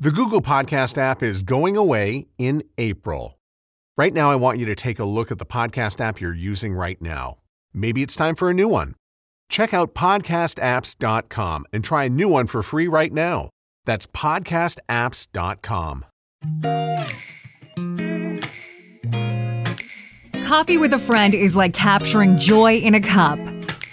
The Google Podcast app is going away in April. Right now, I want you to take a look at the podcast app you're using right now. Maybe it's time for a new one. Check out podcastapps.com and try a new one for free right now. That's podcastapps.com. Coffee with a friend is like capturing joy in a cup.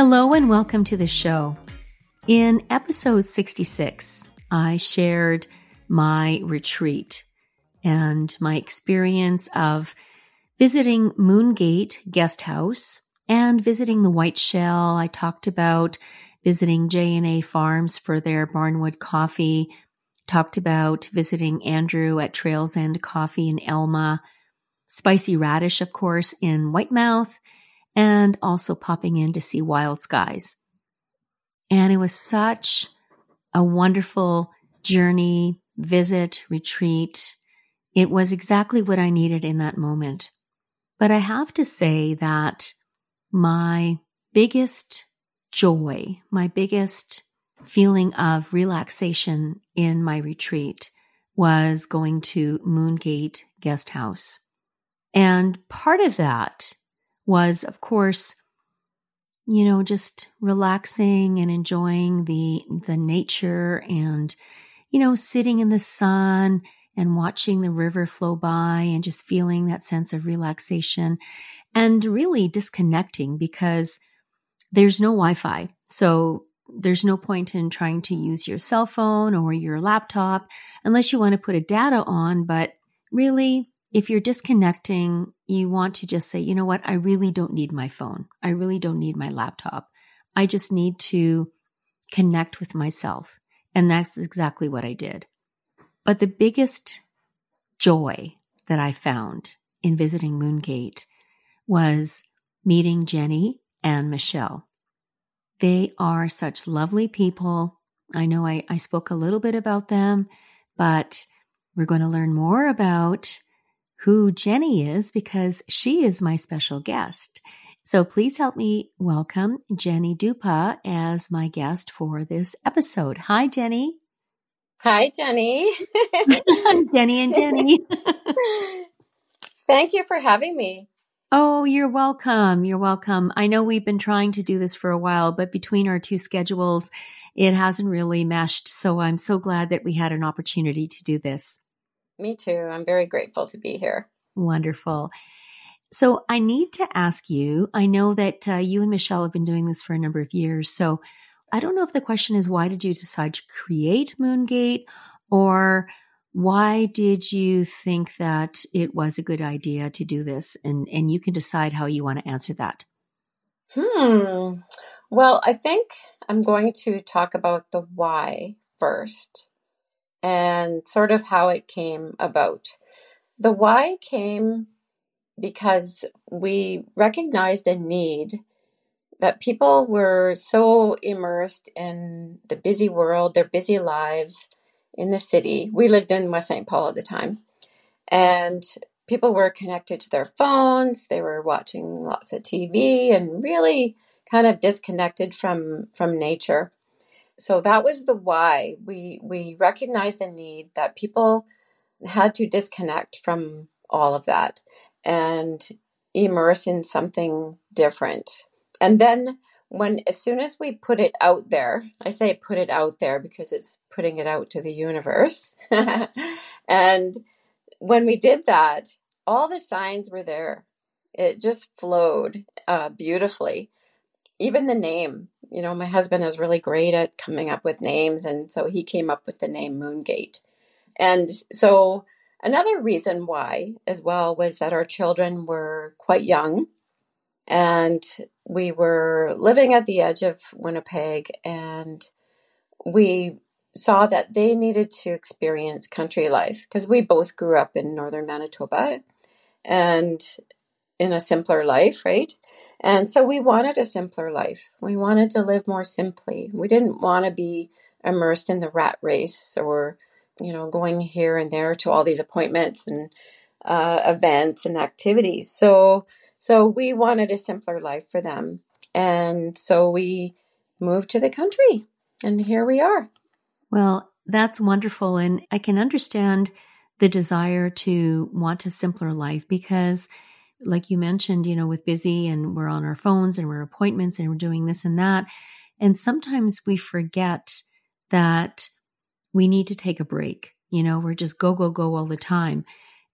Hello and welcome to the show. In episode 66, I shared my retreat and my experience of visiting Moon Gate Guest House and visiting the Whiteshell. I talked about visiting J&A Farms for their Barnwood coffee, talked about visiting Andrew at Trails End Coffee in Elma, Spicy Radish, of course, in Whitemouth, and also popping in to see Wild Skies. And it was such a wonderful journey, visit, retreat. It was exactly what I needed in that moment. But I have to say that my biggest joy, my biggest feeling of relaxation in my retreat was going to Moon Gate Guest House. And part of that was, of course, you know, just relaxing and enjoying the, the nature and, you know, sitting in the sun and watching the river flow by and just feeling that sense of relaxation and really disconnecting because there's no Wi Fi. So there's no point in trying to use your cell phone or your laptop unless you want to put a data on. But really, if you're disconnecting, you want to just say, you know what? I really don't need my phone. I really don't need my laptop. I just need to connect with myself. And that's exactly what I did. But the biggest joy that I found in visiting Moon Gate was meeting Jenny and Michel. They are such lovely people. I know I, I spoke a little bit about them, but we're going to learn more about who Jenny is because she is my special guest. So please help me welcome Jenny Dupas as my guest for this episode. Hi, Jenny. Hi, Jenny. Jenny and Jenny. Thank you for having me. Oh, you're welcome. You're welcome. I know we've been trying to do this for a while, but between our two schedules, it hasn't really meshed. So I'm so glad that we had an opportunity to do this. Me too. I'm very grateful to be here. Wonderful. So I need to ask you I know that uh, you and Michel have been doing this for a number of years. So I don't know if the question is why did you decide to create Moon Gate or why did you think that it was a good idea to do this? And, and you can decide how you want to answer that. Hmm. Well, I think I'm going to talk about the why first and sort of how it came about. The why came because we recognized a need that people were so immersed in the busy world, their busy lives in the city. We lived in West St. Paul at the time. And people were connected to their phones, they were watching lots of TV and really kind of disconnected from from nature so that was the why. We we recognized a need that people had to disconnect from all of that and immerse in something different. And then when as soon as we put it out there i say put it out there because it's putting it out to the universe. And when we did that all the signs were there. It just flowed uh, beautifully even the name you know, my husband is really great at coming up with names, and so he came up with the name Moon Gate. And so, another reason why, as well, was that our children were quite young, and we were living at the edge of Winnipeg, and we saw that they needed to experience country life because we both grew up in northern Manitoba and in a simpler life, right? And so we wanted a simpler life. We wanted to live more simply. We didn't want to be immersed in the rat race or, you know, going here and there to all these appointments and uh, events and activities. So, so we wanted a simpler life for them. And so we moved to the country and here we are. Well, that's wonderful. And I can understand the desire to want a simpler life because, like you mentioned, you know, with busy and we're on our phones and we're appointments and we're doing this and that. And sometimes we forget that we need to take a break. You know, we're just go, go, go all the time.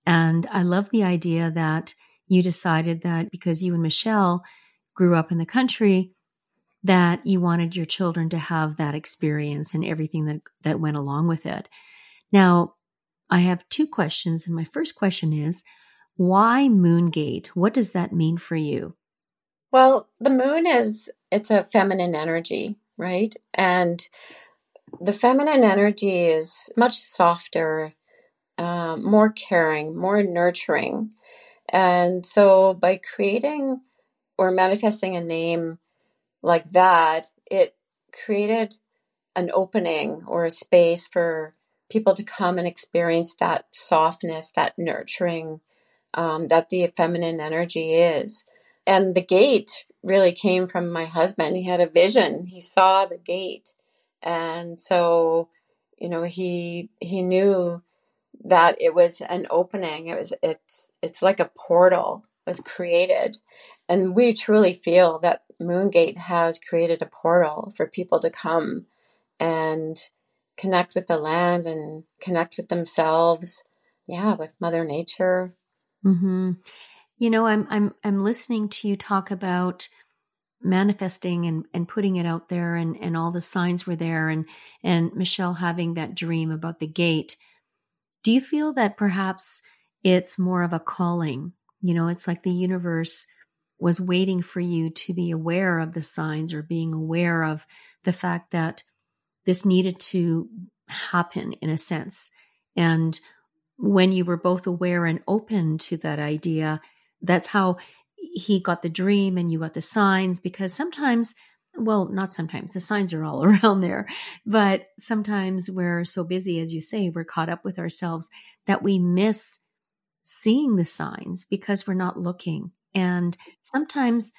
And I love the idea that you decided that because you and Michel grew up in the country, that you wanted your children to have that experience and everything that, that went along with it. Now, I have two questions, and my first question is why Moon Gate? What does that mean for you? Well, the moon is it's a feminine energy, right? And the feminine energy is much softer, uh, more caring, more nurturing. And so by creating or manifesting a name like that, it created an opening or a space for people to come and experience that softness, that nurturing um, that the feminine energy is. And the gate really came from my husband. He had a vision. He saw the gate, and so you know he he knew that it was an opening. It was it's it's like a portal was created, and we truly feel that Moon Gate has created a portal for people to come and connect with the land and connect with themselves. Yeah, with Mother Nature. Mm-hmm. You know, I'm I'm I'm listening to you talk about manifesting and, and putting it out there and, and all the signs were there and and Michel having that dream about the gate. Do you feel that perhaps it's more of a calling? You know, it's like the universe was waiting for you to be aware of the signs or being aware of the fact that this needed to happen in a sense. And when you were both aware and open to that idea, that's how he got the dream and you got the signs because sometimes well not sometimes the signs are all around there but sometimes we're so busy as you say we're caught up with ourselves that we miss seeing the signs because we're not looking and sometimes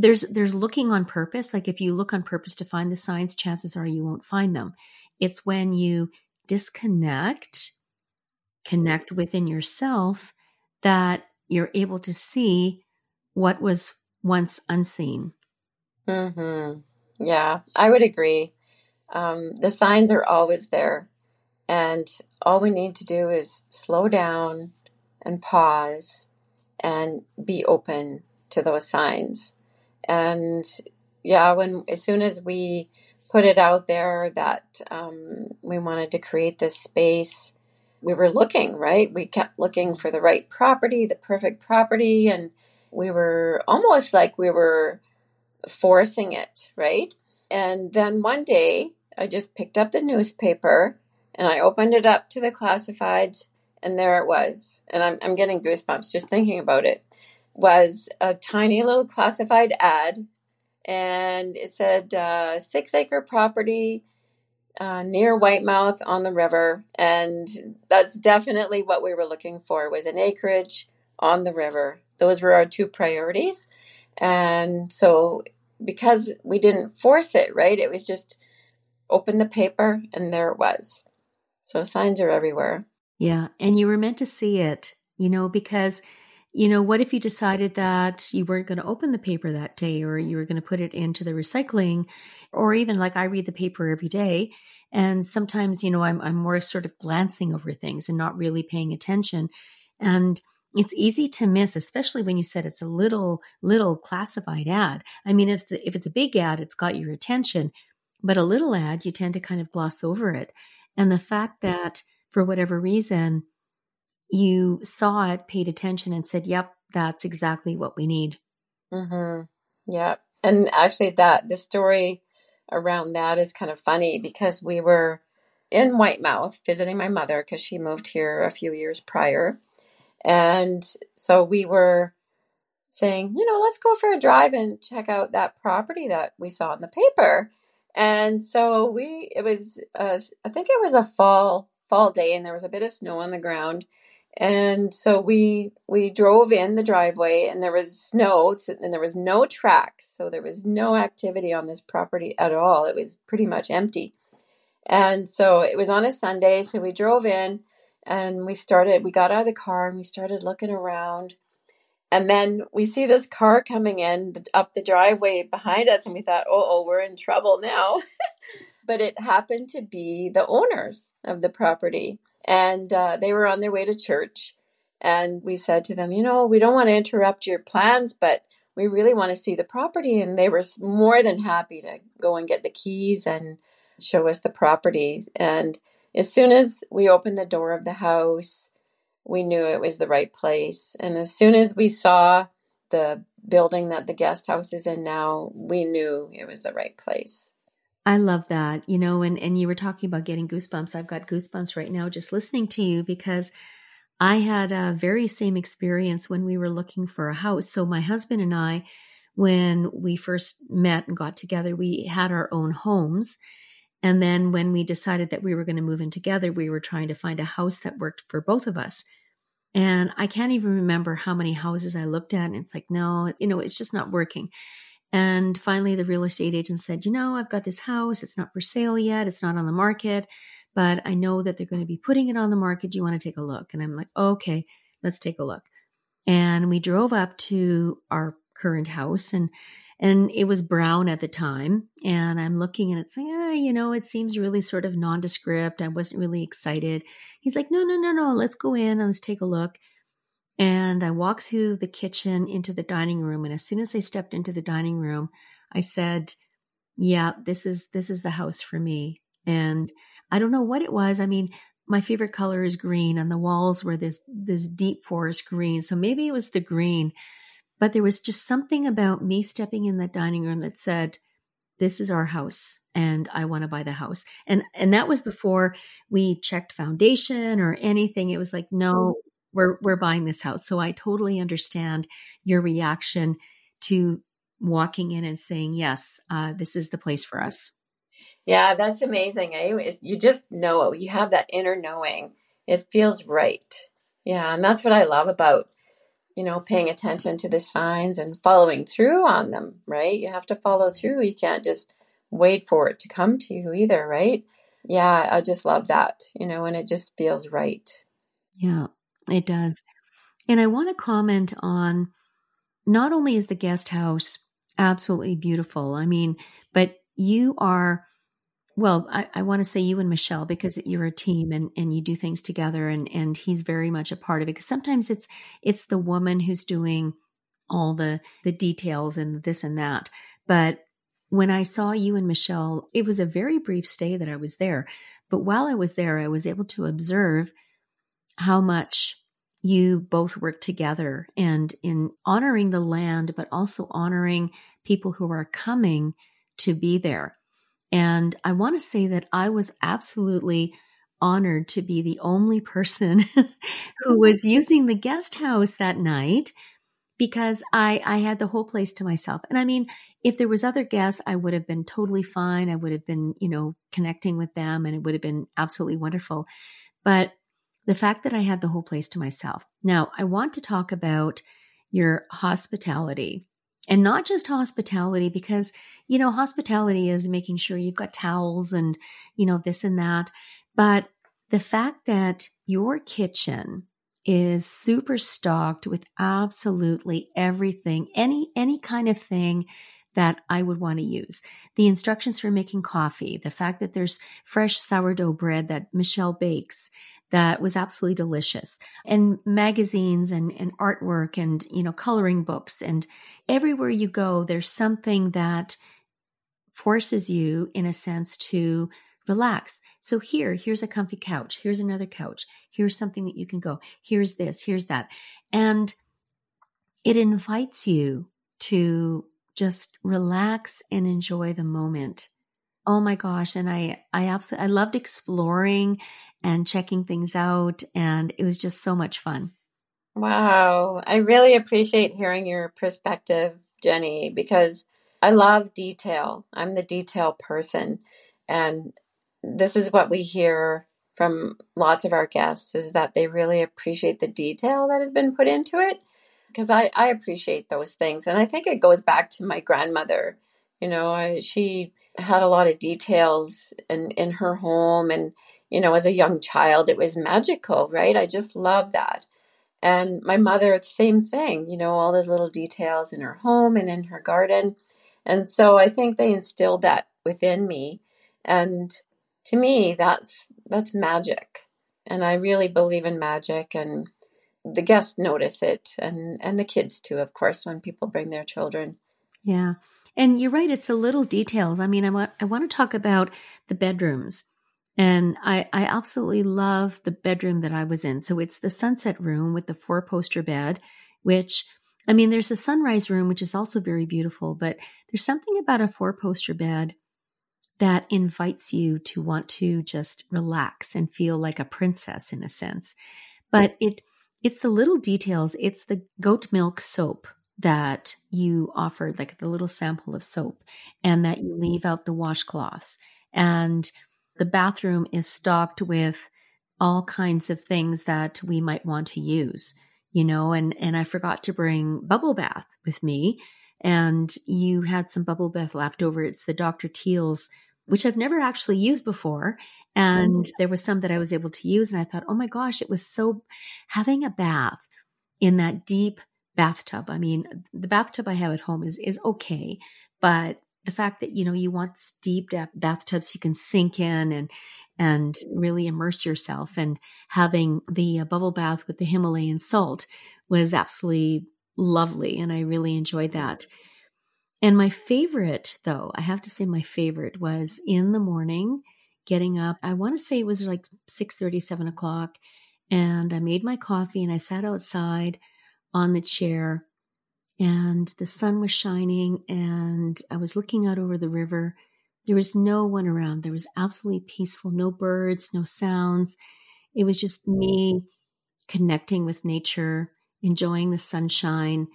there's there's looking on purpose. Like if you look on purpose to find the signs, chances are you won't find them. It's when you disconnect, connect within yourself that you're able to see what was once unseen. Hmm. Yeah, I would agree. Um, the signs are always there, and all we need to do is slow down and pause and be open to those signs. And yeah, when as soon as we put it out there that um, we wanted to create this space, we were looking, right? We kept looking for the right property, the perfect property, and we were almost like we were forcing it, right? And then one day I just picked up the newspaper and I opened it up to the classifieds and there it was. And I'm, I'm getting goosebumps just thinking about it. Was a tiny little classified ad, and it said uh, six acre property uh, near Whitemouth on the river, and that's definitely what we were looking for was an acreage on the river. Those were our two priorities, and so because we didn't force it, right? It was just open the paper, and there it was. So signs are everywhere. Yeah. And you were meant to see it, you know, because, you know, what if you decided that you weren't going to open the paper that day or you were going to put it into the recycling? Or even like I read the paper every day. And sometimes, you know, I'm, I'm more sort of glancing over things and not really paying attention. And it's easy to miss, especially when you said it's a little, little classified ad. I mean, if it's, if it's a big ad, it's got your attention, but a little ad, you tend to kind of gloss over it. And the fact that for whatever reason, you saw it, paid attention, and said, "Yep, that's exactly what we need." Mm-hmm. Yeah, and actually, that the story around that is kind of funny because we were in Whitemouth visiting my mother because she moved here a few years prior. And so we were saying, you know, let's go for a drive and check out that property that we saw in the paper. And so we, it was, uh, I think it was a fall fall day, and there was a bit of snow on the ground. And so we we drove in the driveway, and there was snow, and there was no tracks, so there was no activity on this property at all. It was pretty much empty. And so it was on a Sunday, so we drove in, and we started. We got out of the car, and we started looking around and then we see this car coming in up the driveway behind us, and we thought, oh, oh we're in trouble now. but it happened to be the owners of the property. And uh, they were on their way to church. And we said to them, you know, we don't want to interrupt your plans, but we really want to see the property. And they were more than happy to go and get the keys and show us the property. And as soon as we opened the door of the house, we knew it was the right place. And as soon as we saw the building that the guest house is in now, we knew it was the right place. I love that. You know, and, and you were talking about getting goosebumps. I've got goosebumps right now just listening to you because I had a very same experience when we were looking for a house. So my husband and I, when we first met and got together, we had our own homes. And then when we decided that we were going to move in together, we were trying to find a house that worked for both of us. And I can't even remember how many houses I looked at. And it's like, no, it's, you know, it's just not working. And finally, the real estate agent said, you know, I've got this house. It's not for sale yet. It's not on the market, but I know that they're going to be putting it on the market. Do you want to take a look? And I'm like, okay, let's take a look. And we drove up to our current house and and it was brown at the time and i'm looking and it's like ah, you know it seems really sort of nondescript i wasn't really excited he's like no no no no let's go in and let's take a look and i walked through the kitchen into the dining room and as soon as i stepped into the dining room i said yeah this is this is the house for me and i don't know what it was i mean my favorite color is green and the walls were this this deep forest green so maybe it was the green but there was just something about me stepping in that dining room that said, this is our house and I want to buy the house. And and that was before we checked foundation or anything. It was like, no, we're we're buying this house. So I totally understand your reaction to walking in and saying, yes, uh, this is the place for us. Yeah, that's amazing. Eh? You just know You have that inner knowing. It feels right. Yeah, and that's what I love about you know, paying attention to the signs and following through on them, right? You have to follow through. You can't just wait for it to come to you either, right? Yeah, I just love that, you know, and it just feels right. Yeah, it does. And I want to comment on not only is the guest house absolutely beautiful, I mean, but you are well, I, I want to say you and Michel because you're a team and, and you do things together and, and he's very much a part of it. Because sometimes it's it's the woman who's doing all the the details and this and that. But when I saw you and Michel, it was a very brief stay that I was there. But while I was there, I was able to observe how much you both work together and in honoring the land, but also honoring people who are coming to be there. And I want to say that I was absolutely honored to be the only person who was using the guest house that night because I, I had the whole place to myself. And I mean, if there was other guests, I would have been totally fine. I would have been, you know, connecting with them and it would have been absolutely wonderful. But the fact that I had the whole place to myself. Now, I want to talk about your hospitality and not just hospitality because you know hospitality is making sure you've got towels and you know this and that but the fact that your kitchen is super stocked with absolutely everything any any kind of thing that I would want to use. The instructions for making coffee, the fact that there's fresh sourdough bread that Michel bakes, that was absolutely delicious. And magazines and, and artwork and you know coloring books and everywhere you go there's something that forces you in a sense to relax. So here here's a comfy couch. Here's another couch. Here's something that you can go. Here's this. Here's that. And it invites you to just relax and enjoy the moment. Oh my gosh. And I, I absolutely, I loved exploring and checking things out. And it was just so much fun. Wow. I really appreciate hearing your perspective, Genny, because I love detail. I'm the detail person. And this is what we hear from lots of our guests is that they really appreciate the detail that has been put into it because I, I appreciate those things and i think it goes back to my grandmother you know I, she had a lot of details in, in her home and you know as a young child it was magical right? I just love that. And my mother same thing you know all those little details in her home and in her garden. And so i think they instilled that within me. And to me that's that's magic. And i really believe in magic and the guests notice it and and the kids too of course when people bring their children. Yeah. And you're right it's a little details. I mean i want i want to talk about the bedrooms and i i absolutely love the bedroom that i was in so it's the sunset room with the four poster bed which i mean there's a sunrise room which is also very beautiful but there's something about a four poster bed that invites you to want to just relax and feel like a princess in a sense. But it it's the little details. It's the goat milk soap that you offered, like the little sample of soap, and that you leave out the washcloths. And the bathroom is stocked with all kinds of things that we might want to use, you know, and and I forgot to bring bubble bath with me. And you had some bubble bath left over. It's the Dr. Teal's which I've never actually used before. And mm. there was some that I was able to use. And I thought, oh my gosh, it was so having a bath in that deep bathtub. I mean, the bathtub I have at home is, is okay. But the fact that, you know, you want deep depth bathtubs you can sink in and, and really immerse yourself and having the uh, bubble bath with the Himalayan salt was absolutely lovely. And I really enjoyed that. And my favorite, though, I have to say my favorite was in the morning, getting up. I want to say it was like 6 30, 7 o'clock. And I made my coffee and I sat outside on the chair and the sun was shining and I was looking out over the river. There was no one around. There was absolutely peaceful, no birds, no sounds. It was just me connecting with nature, enjoying the sunshine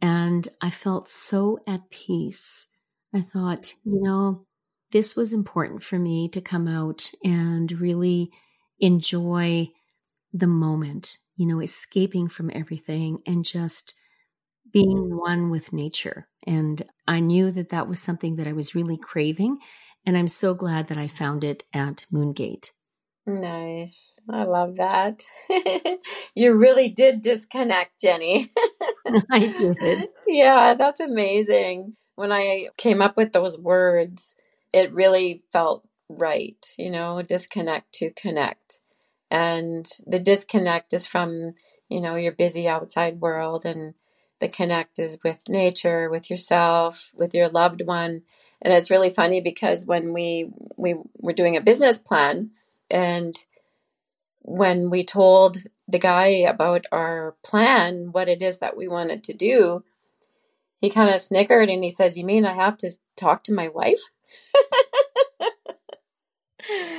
and I felt so at peace. I thought, you know, this was important for me to come out and really enjoy the moment, you know, escaping from everything and just being one with nature. And I knew that that was something that I was really craving. And I'm so glad that I found it at Moon Gate. Nice. I love that. you really did disconnect, Genny. I did. Yeah, that's amazing. When I came up with those words, it really felt right, you know, disconnect to connect. And the disconnect is from, you know, your busy outside world and the connect is with nature, with yourself, with your loved one. And it's really funny because when we we were doing a business plan, and when we told the guy about our plan, what it is that we wanted to do, he kind of snickered and he says, You mean I have to talk to my wife?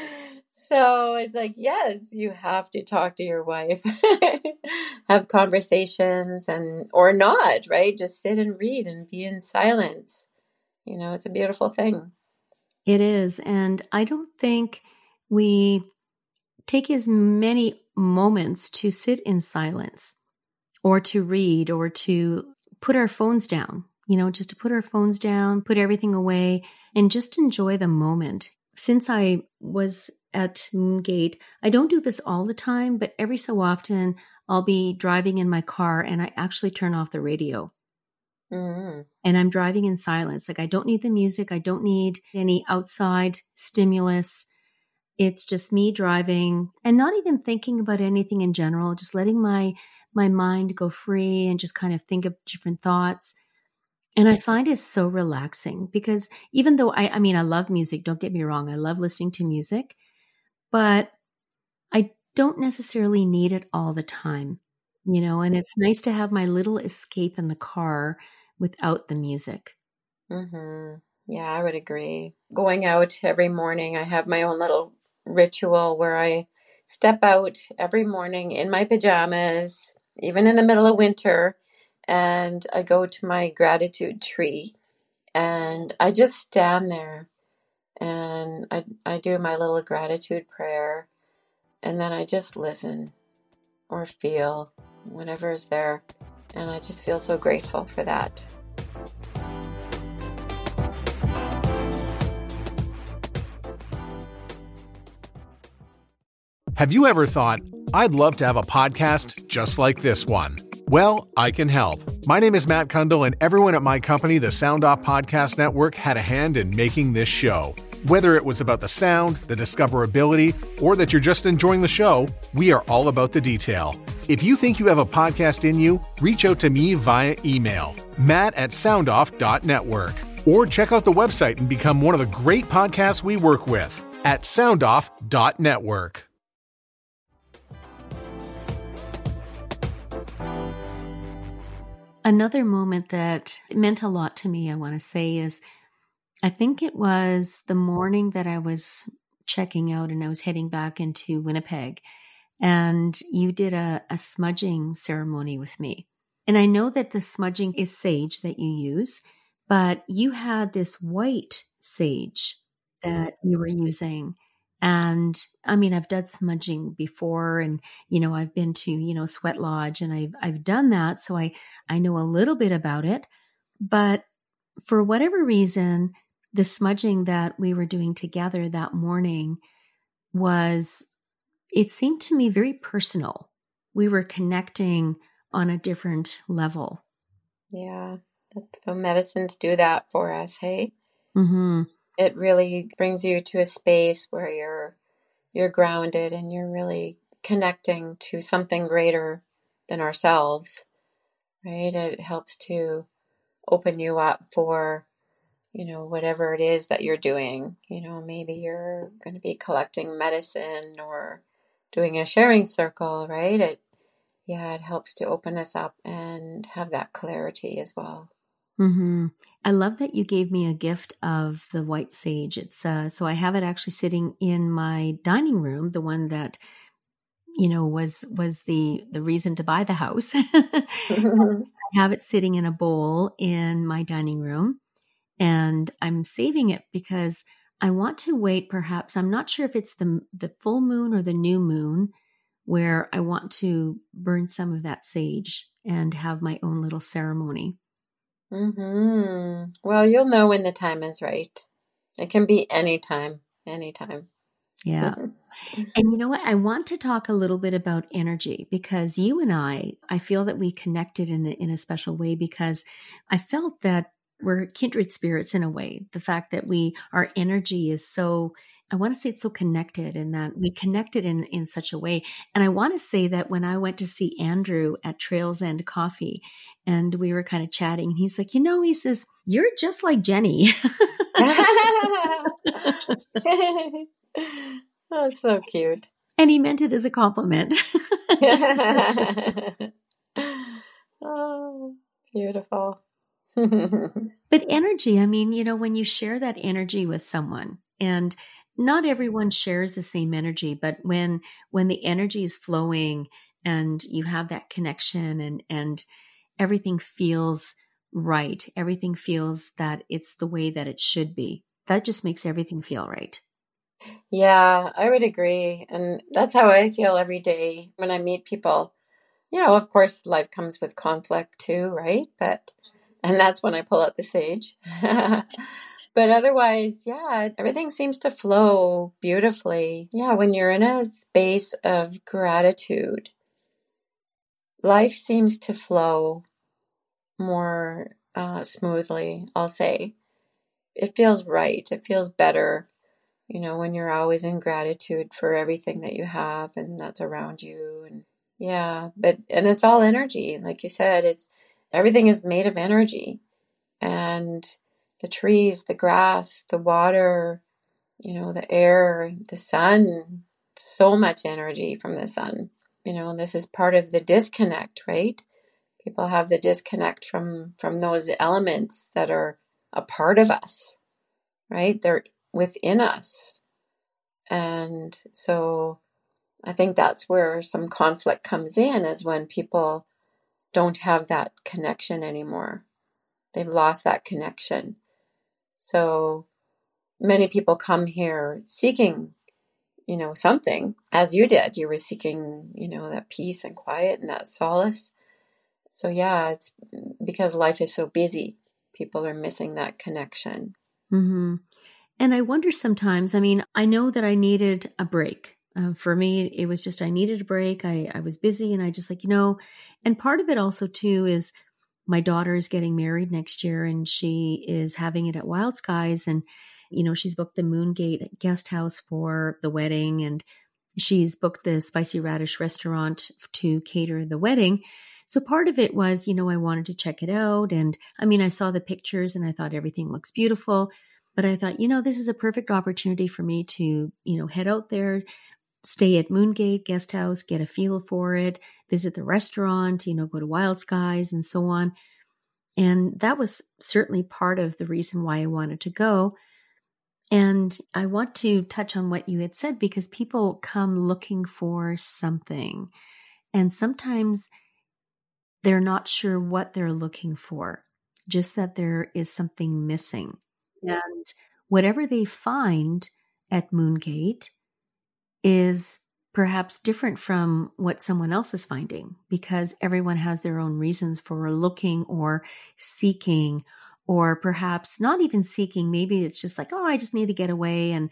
so it's like, Yes, you have to talk to your wife, have conversations, and or not, right? Just sit and read and be in silence. You know, it's a beautiful thing. It is. And I don't think we take as many moments to sit in silence or to read or to put our phones down, you know, just to put our phones down, put everything away, and just enjoy the moment. Since I was at Moon Gate, I don't do this all the time, but every so often I'll be driving in my car and I actually turn off the radio. Mm-hmm. And I'm driving in silence. Like I don't need the music. I don't need any outside stimulus. It's just me driving and not even thinking about anything in general, just letting my my mind go free and just kind of think of different thoughts. And I find it so relaxing because even though I I mean I love music, don't get me wrong, I love listening to music, but I don't necessarily need it all the time, you know, and it's nice to have my little escape in the car without the music. Mm-hmm. Yeah, I would agree. Going out every morning, I have my own little ritual where I step out every morning in my pajamas, even in the middle of winter, and I go to my gratitude tree and I just stand there and I, I do my little gratitude prayer and then I just listen or feel whatever is there. And I just feel so grateful for that. Have you ever thought, I'd love to have a podcast just like this one? Well, I can help. My name is Matt Kundle, and everyone at my company, the Sound Off Podcast Network, had a hand in making this show. Whether it was about the sound, the discoverability, or that you're just enjoying the show, we are all about the detail. If you think you have a podcast in you, reach out to me via email, matt at soundoff.network, or check out the website and become one of the great podcasts we work with at soundoff.network. Another moment that meant a lot to me, I want to say, is I think it was the morning that I was checking out and I was heading back into Winnipeg. And you did a, a smudging ceremony with me. And I know that the smudging is sage that you use, but you had this white sage that you were using. And I mean, I've done smudging before and, you know, I've been to, you know, sweat lodge and I've, I've done that. So I, I know a little bit about it, but for whatever reason, the smudging that we were doing together that morning was, it seemed to me very personal. We were connecting on a different level. Yeah. The medicines do that for us, hey? Mm-hmm it really brings you to a space where you're you're grounded and you're really connecting to something greater than ourselves right it helps to open you up for you know whatever it is that you're doing you know maybe you're going to be collecting medicine or doing a sharing circle right it yeah it helps to open us up and have that clarity as well Mm-hmm. I love that you gave me a gift of the white sage. It's uh, so I have it actually sitting in my dining room, the one that you know was was the the reason to buy the house. I have it sitting in a bowl in my dining room, and I'm saving it because I want to wait. Perhaps I'm not sure if it's the the full moon or the new moon where I want to burn some of that sage and have my own little ceremony. Hmm. Well, you'll know when the time is right. It can be any time, anytime. Yeah. and you know what? I want to talk a little bit about energy because you and I, I feel that we connected in a, in a special way because I felt that we're kindred spirits in a way. The fact that we, our energy is so I want to say it's so connected and that we connected in, in such a way. And I want to say that when I went to see Andrew at Trails End Coffee and we were kind of chatting, and he's like, you know, he says, you're just like Jenny. That's so cute. And he meant it as a compliment. oh, beautiful. But energy, I mean, you know, when you share that energy with someone and not everyone shares the same energy but when when the energy is flowing and you have that connection and and everything feels right everything feels that it's the way that it should be that just makes everything feel right. Yeah i would agree and that's how i feel every day when i meet people. You know of course life comes with conflict too right? But and that's when i pull out the sage but otherwise, yeah, everything seems to flow beautifully. Yeah, when you're in a space of gratitude, life seems to flow more uh, smoothly, I'll say. It feels right. It feels better, you know, when you're always in gratitude for everything that you have and that's around you. And yeah, but, and it's all energy. Like you said, it's everything is made of energy. And the trees, the grass, the water, you know, the air, the sun, so much energy from the sun. You know, and this is part of the disconnect, right? People have the disconnect from from those elements that are a part of us. right? They're within us. And so I think that's where some conflict comes in is when people don't have that connection anymore. They've lost that connection. So many people come here seeking, you know, something, as you did. You were seeking, you know, that peace and quiet and that solace. So, yeah, it's because life is so busy, people are missing that connection. Mm-hmm. And I wonder sometimes, I mean, I know that I needed a break. Uh, for me, it was just I needed a break. I, I was busy and I just like, you know, and part of it also, too, is my daughter is getting married next year and she is having it at Wild Skies. And, you know, she's booked the Moon Gate guest house for the wedding and she's booked the Spicy Radish restaurant to cater the wedding. So part of it was, you know, I wanted to check it out. And I mean, I saw the pictures and I thought everything looks beautiful. But I thought, you know, this is a perfect opportunity for me to, you know, head out there, stay at Moon Gate Guest House, get a feel for it, visit the restaurant, you know, go to Wild Skies and so on. And that was certainly part of the reason why I wanted to go. And I want to touch on what you had said because people come looking for something. And sometimes they're not sure what they're looking for, just that there is something missing. And whatever they find at Moon Gate is perhaps different from what someone else is finding because everyone has their own reasons for looking or seeking or perhaps not even seeking maybe it's just like oh i just need to get away and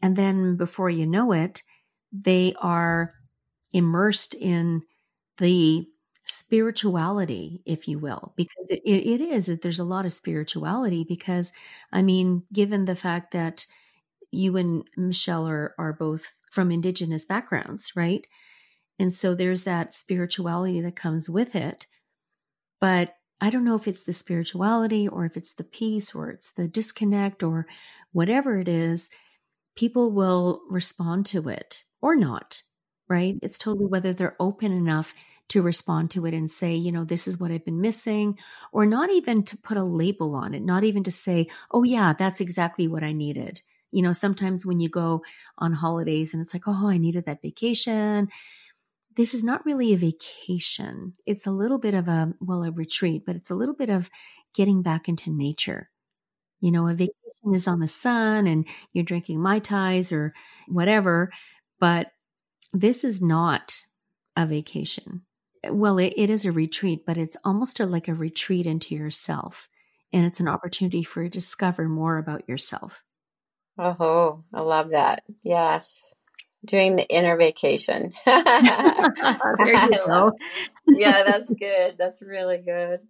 and then before you know it they are immersed in the spirituality, if you will, because it, it is that there's a lot of spirituality. Because, I mean, given the fact that you and Michel are, are both from Indigenous backgrounds, right? And so there's that spirituality that comes with it. But I don't know if it's the spirituality or if it's the peace or it's the disconnect or whatever it is, people will respond to it or not, right? It's totally whether they're open enough to respond to it and say, you know, this is what I've been missing, or not even to put a label on it, not even to say, oh, yeah, that's exactly what I needed. You know, sometimes when you go on holidays and it's like, oh, I needed that vacation. This is not really a vacation. It's a little bit of a, well, a retreat, but it's a little bit of getting back into nature. You know, a vacation is on the sun and you're drinking Mai Tais or whatever, but this is not a vacation well, it, it is a retreat, but it's almost a, like a retreat into yourself. And it's an opportunity for you to discover more about yourself. Oh, I love that. Yes. Doing the inner vacation. there you go. yeah, that's good. That's really good.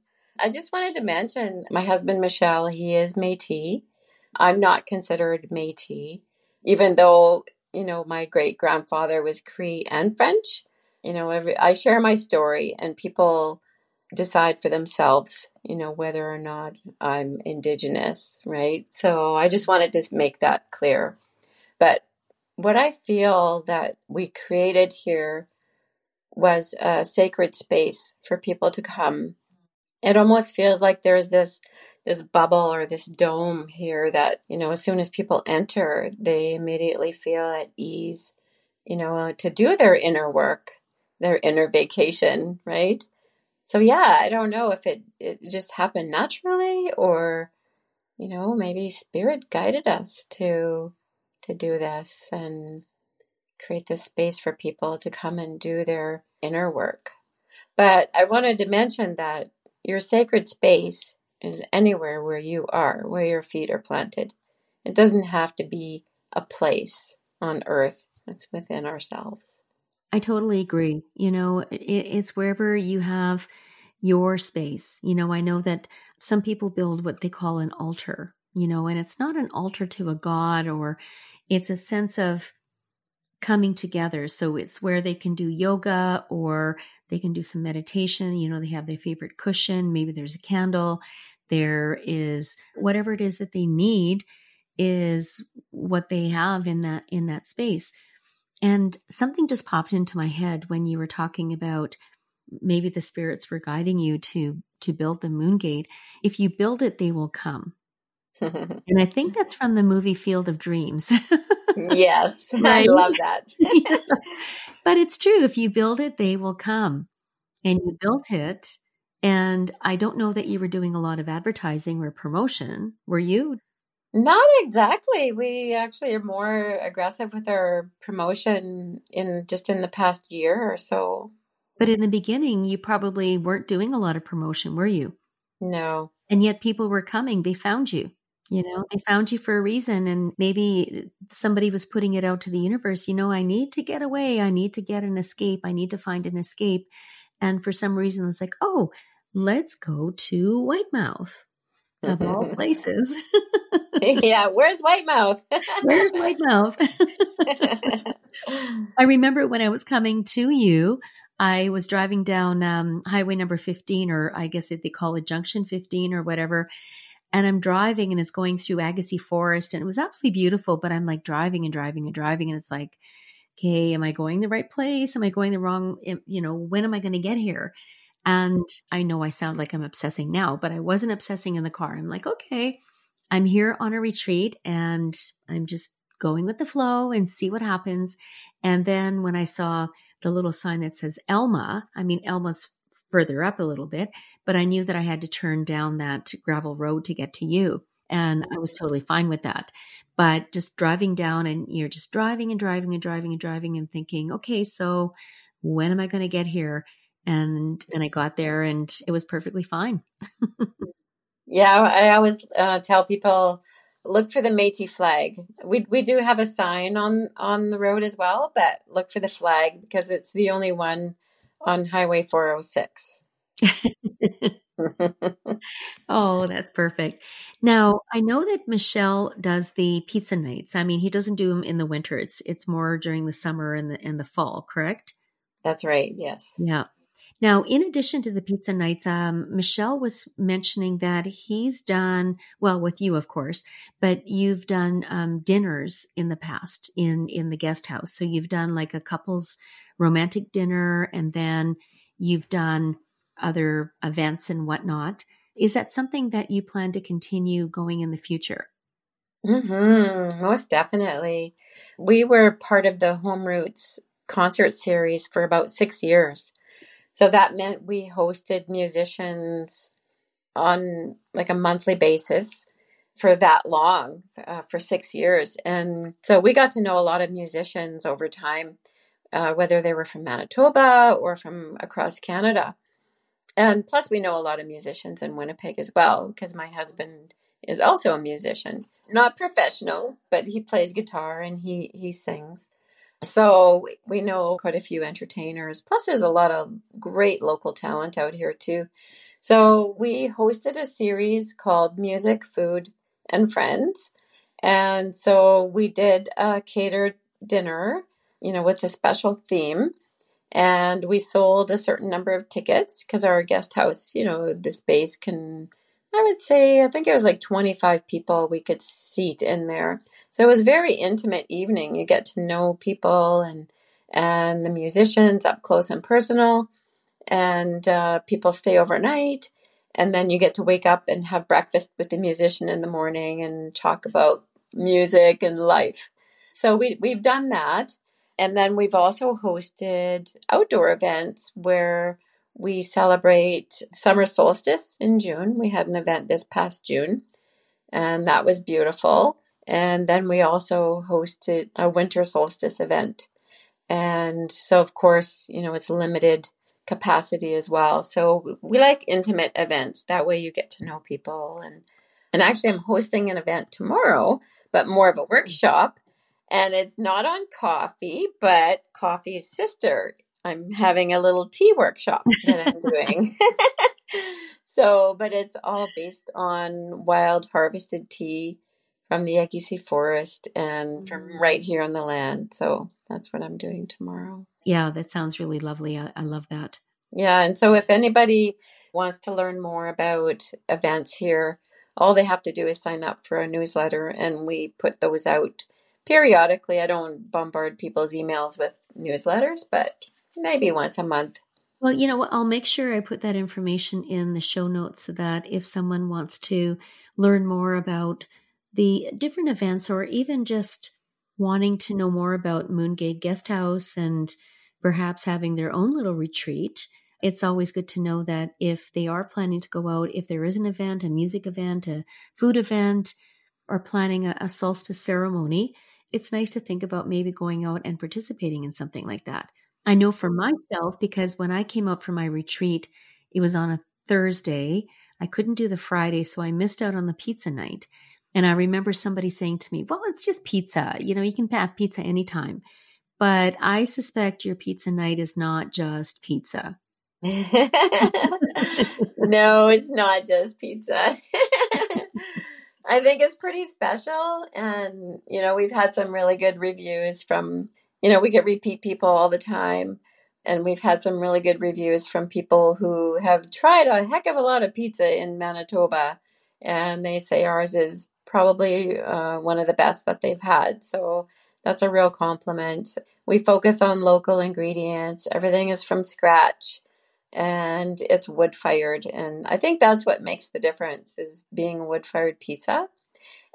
I just wanted to mention my husband, Michel, he is Metis. I'm not considered Metis, even though, you know, my great grandfather was Cree and French. You know, every I share my story and people decide for themselves, you know, whether or not I'm indigenous, right? So I just wanted to make that clear. But what I feel that we created here was a sacred space for people to come. It almost feels like there's this this bubble or this dome here that, you know, as soon as people enter, they immediately feel at ease, you know, to do their inner work their inner vacation, right? So yeah, I don't know if it it just happened naturally or you know, maybe spirit guided us to to do this and create this space for people to come and do their inner work. But I wanted to mention that your sacred space is anywhere where you are, where your feet are planted. It doesn't have to be a place on earth, it's within ourselves. I totally agree. You know, it, it's wherever you have your space. You know, I know that some people build what they call an altar, you know, and it's not an altar to a god or it's a sense of coming together. So it's where they can do yoga or they can do some meditation. You know, they have their favorite cushion, maybe there's a candle, there is whatever it is that they need is what they have in that in that space. And something just popped into my head when you were talking about maybe the spirits were guiding you to to build the moon gate. If you build it, they will come. and I think that's from the movie Field of Dreams. yes, right? I love that. yeah. But it's true. If you build it, they will come. And you built it. And I don't know that you were doing a lot of advertising or promotion. Were you? Not exactly. We actually are more aggressive with our promotion in just in the past year or so. But in the beginning, you probably weren't doing a lot of promotion, were you? No. And yet people were coming. They found you. You know, they found you for a reason. And maybe somebody was putting it out to the universe. You know, I need to get away. I need to get an escape. I need to find an escape. And for some reason, it's like, oh, let's go to Whitemouth of all places. yeah, where's Whitemouth? where's Whitemouth? I remember when I was coming to you, I was driving down um, highway number 15, or I guess they call it junction 15 or whatever. And I'm driving and it's going through Agassiz Forest and it was absolutely beautiful, but I'm like driving and driving and driving. And it's like, okay, am I going the right place? Am I going the wrong, you know, when am I going to get here? And I know I sound like I'm obsessing now, but I wasn't obsessing in the car. I'm like, okay, I'm here on a retreat and I'm just going with the flow and see what happens. And then when I saw the little sign that says Elma, I mean, Elma's further up a little bit, but I knew that I had to turn down that gravel road to get to you. And I was totally fine with that. But just driving down and you're just driving and driving and driving and driving and thinking, okay, so when am I going to get here? And then I got there and it was perfectly fine. yeah, I always uh, tell people look for the Métis flag. We we do have a sign on on the road as well, but look for the flag because it's the only one on Highway 406. oh, that's perfect. Now, I know that Michel does the pizza nights. I mean, he doesn't do them in the winter. It's it's more during the summer and the and the fall, correct? That's right. Yes. Yeah. Now, in addition to the pizza nights, um, Michel was mentioning that he's done well with you, of course, but you've done um, dinners in the past in in the guest house. So you've done like a couples romantic dinner, and then you've done other events and whatnot. Is that something that you plan to continue going in the future? Mm-hmm, most definitely. We were part of the Home Routes concert series for about six years. So that meant we hosted musicians on like a monthly basis for that long, uh, for six years. And so we got to know a lot of musicians over time, uh, whether they were from Manitoba or from across Canada. And plus, we know a lot of musicians in Winnipeg as well, because my husband is also a musician, not professional, but he plays guitar and he he sings. So we know quite a few entertainers. Plus, there's a lot of great local talent out here too. So we hosted a series called Music, Food, and Friends, and so we did a catered dinner, you know, with a special theme and we sold a certain number of tickets because our guest house, you know, the space can, I would say, I think it was like 25 people we could seat in there. So it was very intimate evening. You get to know people and and the musicians up close and personal, and uh, people stay overnight, and then you get to wake up and have breakfast with the musician in the morning and talk about music and life. So we we've done that. And then we've also hosted outdoor events where we celebrate summer solstice in June. We had an event this past June, and that was beautiful. And then we also hosted a winter solstice event. And so, of course, you know, it's limited capacity as well. So we like intimate events. That way you get to know people. And, and actually, I'm hosting an event tomorrow, but more of a workshop and it's not on coffee, but coffee's sister. I'm having a little tea workshop that I'm doing. so, but it's all based on wild harvested tea from the Agassiz forest and from mm. right here on the land. So that's what I'm doing tomorrow. Yeah, that sounds really lovely. I, I love that. Yeah, and so if anybody wants to learn more about events here, all they have to do is sign up for a newsletter and we put those out periodically. I don't bombard people's emails with newsletters, but maybe once a month. Well, you know what? I'll make sure I put that information in the show notes so that if someone wants to learn more about the different events or even just wanting to know more about Moon Gate Guest House and perhaps having their own little retreat, it's always good to know that if they are planning to go out, if there is an event, a music event, a food event, or planning a, a solstice ceremony, it's nice to think about maybe going out and participating in something like that. I know for myself, because when I came out for my retreat, it was on a Thursday. I couldn't do the Friday, so I missed out on the pizza night. And I remember somebody saying to me, Well, it's just pizza. You know, you can have pizza anytime. But I suspect your pizza night is not just pizza. no, it's not just pizza. I think it's pretty special. And, you know, we've had some really good reviews from, you know, we get repeat people all the time. And we've had some really good reviews from people who have tried a heck of a lot of pizza in Manitoba. And they say ours is probably uh, one of the best that they've had. So that's a real compliment. We focus on local ingredients, everything is from scratch and it's wood fired and i think that's what makes the difference is being wood fired pizza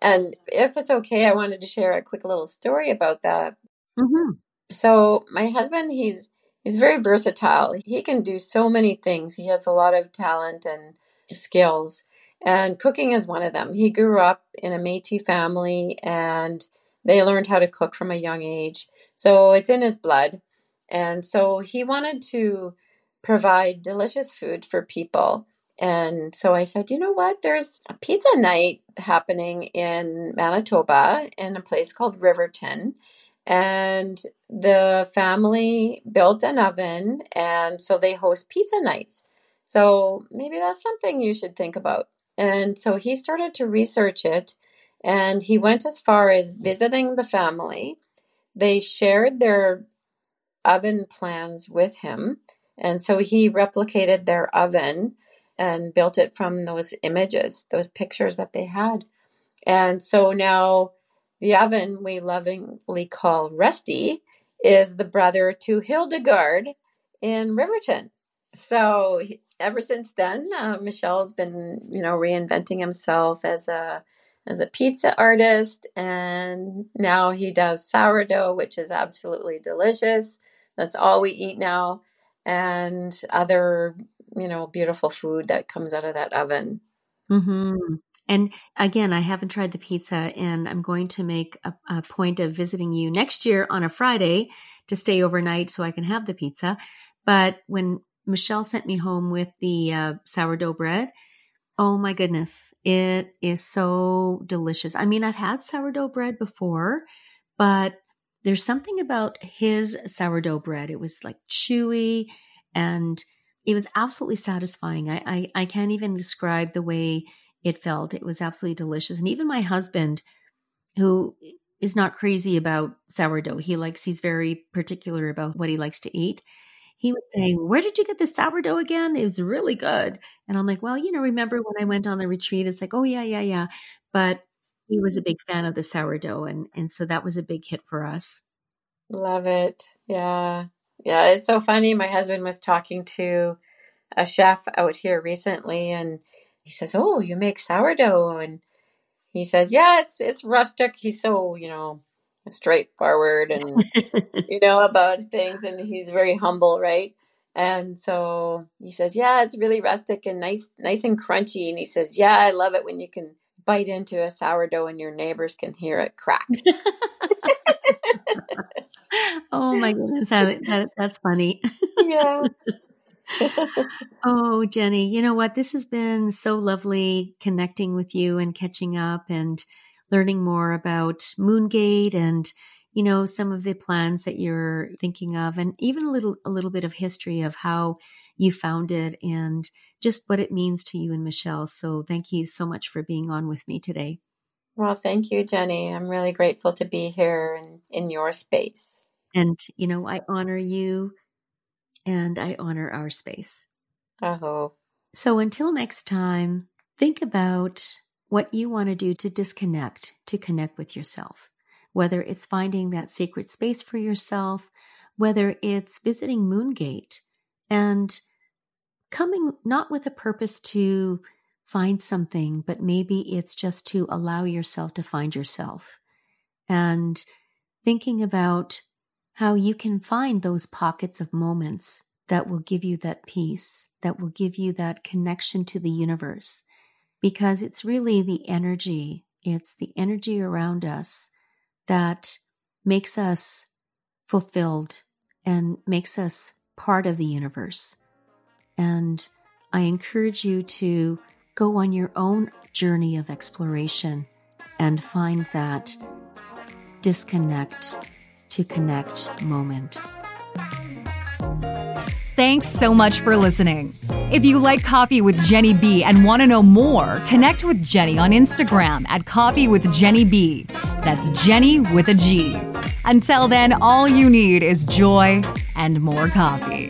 and if it's okay i wanted to share a quick little story about that mm-hmm. so my husband he's he's very versatile he can do so many things he has a lot of talent and skills and cooking is one of them he grew up in a Métis family and they learned how to cook from a young age so it's in his blood and so he wanted to provide delicious food for people. And so I said, you know what? There's a pizza night happening in Manitoba in a place called Riverton. And the family built an oven, and so they host pizza nights. So maybe that's something you should think about. And so he started to research it, and he went as far as visiting the family. They shared their oven plans with him and so he replicated their oven and built it from those images, those pictures that they had. And so now the oven we lovingly call Rusty is the brother to Hildegard in Riverton. So ever since then, uh, Michel's been, you know, reinventing himself as a as a pizza artist, and now he does sourdough, which is absolutely delicious. That's all we eat now and other, you know, beautiful food that comes out of that oven. Mm-hmm. And again, I haven't tried the pizza, and I'm going to make a, a, point of visiting you next year on a Friday to stay overnight so I can have the pizza. But when Michel sent me home with the uh, sourdough bread, oh my goodness, it is so delicious. I mean, I've had sourdough bread before, but there's something about his sourdough bread. It was like chewy and it was absolutely satisfying. I, I, I can't even describe the way it felt. It was absolutely delicious. And even my husband, who is not crazy about sourdough, he likes, he's very particular about what he likes to eat. He was saying, Where did you get the sourdough again? It was really good. And I'm like, Well, you know, remember when I went on the retreat? It's like, Oh, yeah, yeah, yeah. But he was a big fan of the sourdough and and so that was a big hit for us love it yeah yeah it's so funny. My husband was talking to a chef out here recently and he says oh you make sourdough. And he says yeah it's it's rustic. He's so you know straightforward and you know about things and he's very humble right? And so he says yeah it's really rustic and nice nice and crunchy. And he says yeah i love it when you can bite into a sourdough and your neighbors can hear it crack. oh my goodness, that, that, that's funny. Yeah. oh, Jenny, you know what? This has been so lovely connecting with you and catching up and learning more about Moon Gate and you know some of the plans that you're thinking of and even a little a little bit of history of how you founded it and just what it means to you and Michel. So thank you so much for being on with me today. Well, thank you, Genny. I'm really grateful to be here in, in your space. And, you know, I honor you and I honor our space. Oh. So until next time, think about what you want to do to disconnect, to connect with yourself. Whether it's finding that sacred space for yourself, whether it's visiting Moon Gate and coming not with a purpose to find something, but maybe it's just to allow yourself to find yourself. And thinking about how you can find those pockets of moments that will give you that peace, that will give you that connection to the universe. Because it's really the energy, it's the energy around us that makes us fulfilled and makes us part of the universe. And I encourage you to go on your own journey of exploration and find that disconnect to connect moment. Thanks so much for listening. If you like Coffee with Genny B and want to know more, connect with Genny on Instagram at Coffee with Genny B. That's Genny with a G. Until then, all you need is joy and more coffee.